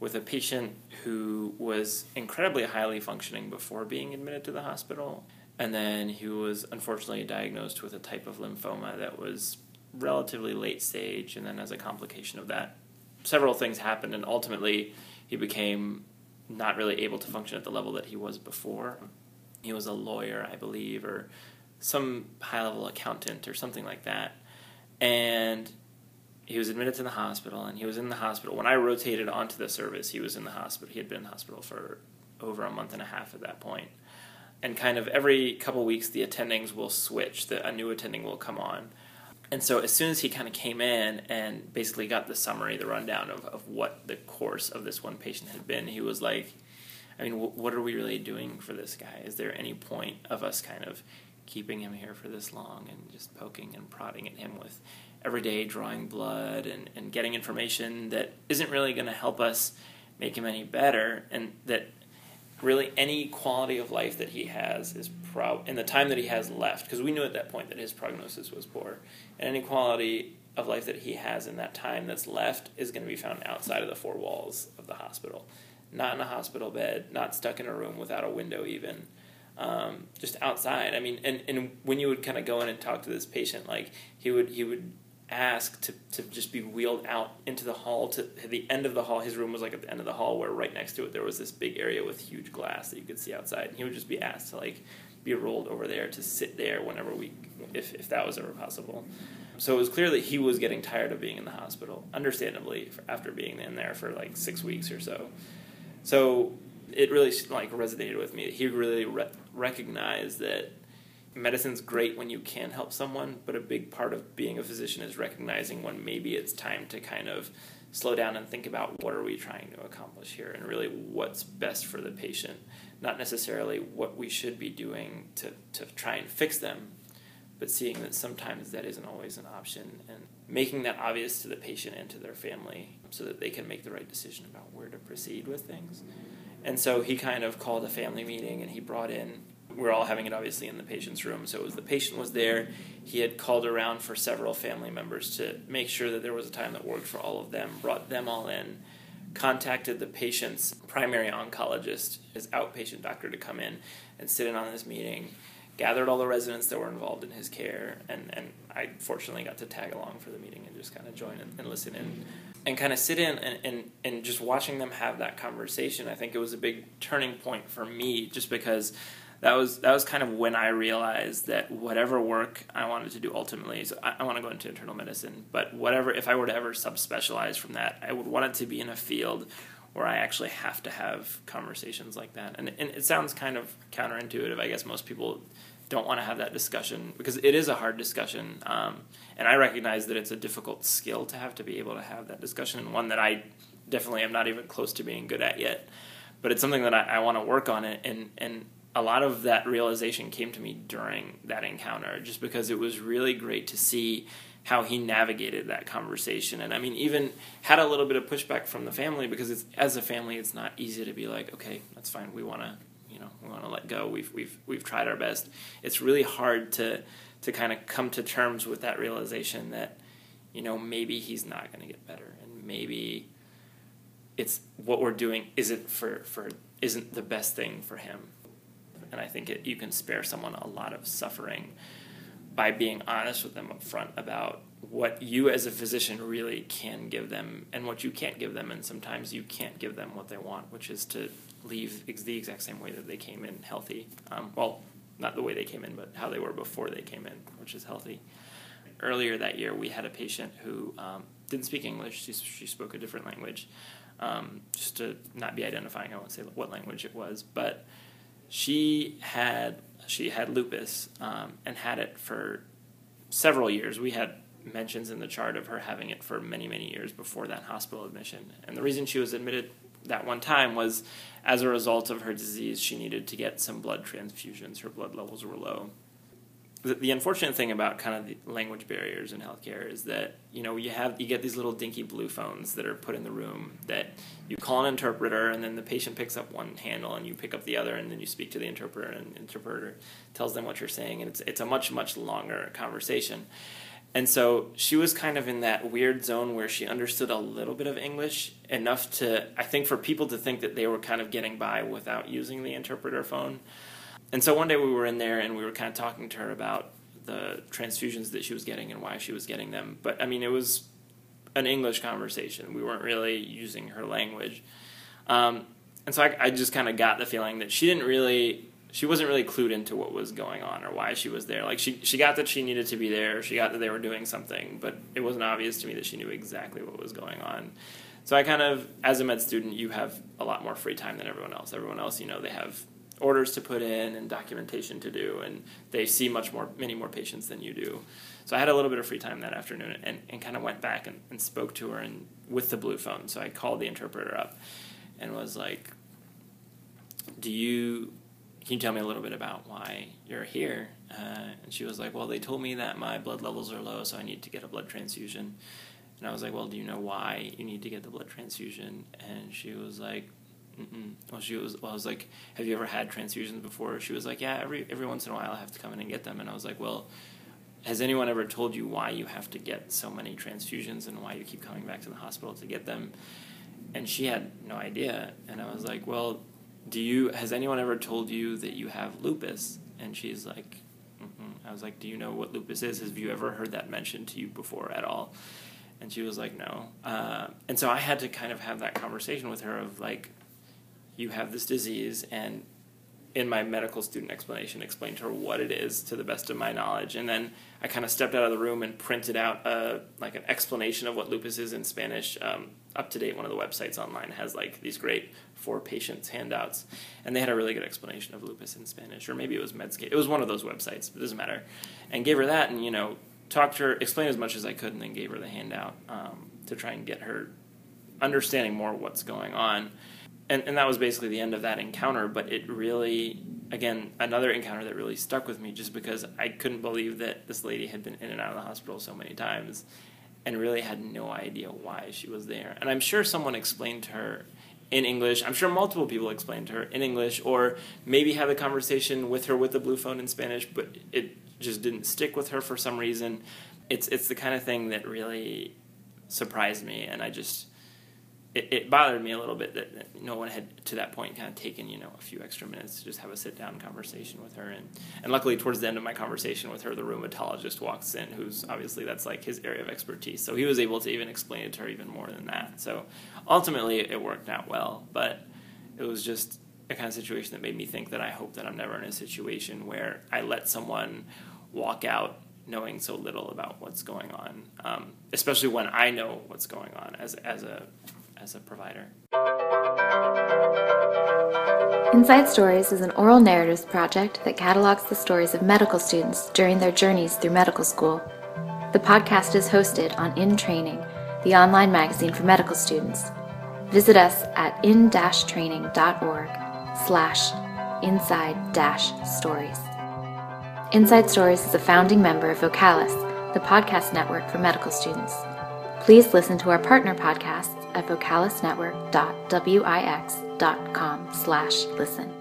with a patient who was incredibly highly functioning before being admitted to the hospital. And then he was unfortunately diagnosed with a type of lymphoma that was relatively late stage. And then, as a complication of that, several things happened. And ultimately, he became not really able to function at the level that he was before. He was a lawyer, I believe, or some high level accountant or something like that. And he was admitted to the hospital and he was in the hospital. When i rotated onto the service he was in the hospital. He had been in the hospital for over a month and a half at that point. And kind of every couple weeks the attendings will switch the, a new attending will come on. And so as soon as he kind of came in and basically got the summary the rundown of, of what the course of this one patient had been he was like i mean w- what are we really doing for this guy? Is there any point of us kind of keeping him here for this long and just poking and prodding at him with every day drawing blood and, and getting information that isn't really going to help us make him any better and that really any quality of life that he has is pro in the time that he has left because we knew at that point that his prognosis was poor and any quality of life that he has in that time that's left is going to be found outside of the four walls of the hospital. Not in a hospital bed not stuck in a room without a window even um, just outside. I mean and, and when you would kind of go in and talk to this patient like he would he would ask to, to just be wheeled out into the hall to the end of the hall. His room was like at the end of the hall where right next to it there was this big area with huge glass that you could see outside. And he would just be asked to like be rolled over there to sit there whenever we if if that was ever possible. So it was clear that he was getting tired of being in the hospital, understandably, after being in there for like six weeks or so. So it really like resonated with me. He really re- recognized that medicine's great when you can help someone, but a big part of being a physician is recognizing when maybe it's time to kind of slow down and think about what are we trying to accomplish here and really what's best for the patient, not necessarily what we should be doing to, to try and fix them, but seeing that sometimes that isn't always an option and making that obvious to the patient and to their family so that they can make the right decision about where to proceed with things. And so he kind of called a family meeting and he brought in we're all having it obviously in the patient's room. So it was the patient was there. He had called around for several family members to make sure that there was a time that worked for all of them. Brought them all in. Contacted the patient's primary oncologist, his outpatient doctor, to come in and sit in on this meeting. Gathered all the residents that were involved in his care, and, and I fortunately got to tag along for the meeting and just kind of join and, and listen in and kind of sit in and, and, and just watching them have that conversation. I think it was a big turning point for me just because that was that was kind of when I realized that whatever work I wanted to do ultimately, so I, I want to go into internal medicine, but whatever if I were to ever subspecialize from that, I would want it to be in a field where I actually have to have conversations like that. And, and it sounds kind of counterintuitive. I guess most people don't want to have that discussion because it is a hard discussion. Um, and I recognize that it's a difficult skill to have to be able to have that discussion, and one that I definitely am not even close to being good at yet. But it's something that I, I want to work on, and and a lot of that realization came to me during that encounter, just because it was really great to see how he navigated that conversation. And I mean, even had a little bit of pushback from the family because it's as a family, it's not easy to be like, okay, that's fine. We want to, you know, we want to let go. We've we've we've tried our best. It's really hard to to kind of come to terms with that realization that, you know, maybe he's not going to get better, and maybe it's what we're doing isn't for for isn't the best thing for him and I think it, you can spare someone a lot of suffering by being honest with them up front about what you as a physician really can give them and what you can't give them. And sometimes you can't give them what they want which is to leave the exact same way that they came in healthy. Um, well not the way they came in but how they were before they came in which is healthy. Earlier that year we had a patient who um, didn't speak english. She, she spoke a different language. Um, just to not be identifying i won't say what language it was but she had she had lupus um, and had it for several years. We had mentions in the chart of her having it for many many years before that hospital admission. And the reason she was admitted that one time was as a result of her disease. She needed to get some blood transfusions. Her blood levels were low the, unfortunate thing about kind of the language barriers in healthcare is that you know you have you get these little dinky blue phones that are put in the room that you call an interpreter and then the patient picks up one handle and you pick up the other and then you speak to the interpreter and the interpreter tells them what you're saying and it's it's a much much longer conversation And so she was kind of in that weird zone where she understood a little bit of English enough to, I think, for people to think that they were kind of getting by without using the interpreter phone. And so one day we were in there and we were kind of talking to her about the transfusions that she was getting and why she was getting them. But I mean, it was an English conversation. We weren't really using her language. Um, and so I, I just kind of got the feeling that she didn't really she wasn't really clued into what was going on or why she was there. Like she she got that she needed to be there. She got that they were doing something, but it wasn't obvious to me that she knew exactly what was going on. So I kind of, as a med student, you have a lot more free time than everyone else. Everyone else, you know, they have orders to put in and documentation to do, and they see much more, many more patients than you do. So I had a little bit of free time that afternoon, and, and kind of went back and, and spoke to her and with the blue phone. So I called the interpreter up, and was like, "Do you can you tell me a little bit about why you're here? Uh, and she was like, well, they told me that my blood levels are low, so I need to get a blood transfusion. And I was like, well, do you know why you need to get the blood transfusion? And she was like, Mm-mm. well, she was. Well, I was like, have you ever had transfusions before? She was like, yeah, every every once in a while I have to come in and get them. And I was like, well, has anyone ever told you why you have to get so many transfusions and why you keep coming back to the hospital to get them? And she had no idea. And I was like, well, do you has anyone ever told you that you have lupus and she's like Mm-mm. i was like do you know what lupus is have you ever heard that mentioned to you before at all and she was like no uh, and so i had to kind of have that conversation with her of like you have this disease and in my medical student explanation explain to her what it is to the best of my knowledge. And then i kind of stepped out of the room and printed out a like an explanation of what lupus is in spanish. Um, up to date one of the websites online has like these great for patients handouts. And they had a really good explanation of lupus in spanish or maybe it was medscape. It was one of those websites it doesn't matter. And gave her that and you know talked to her explained as much as i could and then gave her the handout um, to try and get her understanding more what's going on and, and that was basically the end of that encounter but it really again another encounter that really stuck with me just because i couldn't believe that this lady had been in and out of the hospital so many times and really had no idea why she was there. And i'm sure someone explained to her in english i'm sure multiple people explained to her in english or maybe had a conversation with her with the blue phone in spanish but it just didn't stick with her for some reason. It's it's the kind of thing that really surprised me and i just it, it bothered me a little bit that, that, no one had to that point kind of taken you know a few extra minutes to just have a sit down conversation with her. And and luckily towards the end of my conversation with her the rheumatologist walks in who's obviously that's like his area of expertise. So he was able to even explain it to her even more than that. So ultimately it worked out well. But it was just a kind of situation that made me think that I hope that I'm never in a situation where I let someone walk out knowing so little about what's going on, um, especially when I know what's going on as as a as a provider. Inside Stories is an oral narratives project that catalogs the stories of medical students during their journeys through medical school. The podcast is hosted on In Training, the online magazine for medical students. Visit us at in-training.org slash inside-stories. Inside Stories is a founding member of Vocalis, the podcast network for medical students. Please listen to our partner podcasts at vocalisnetwork.wix.com slash listen.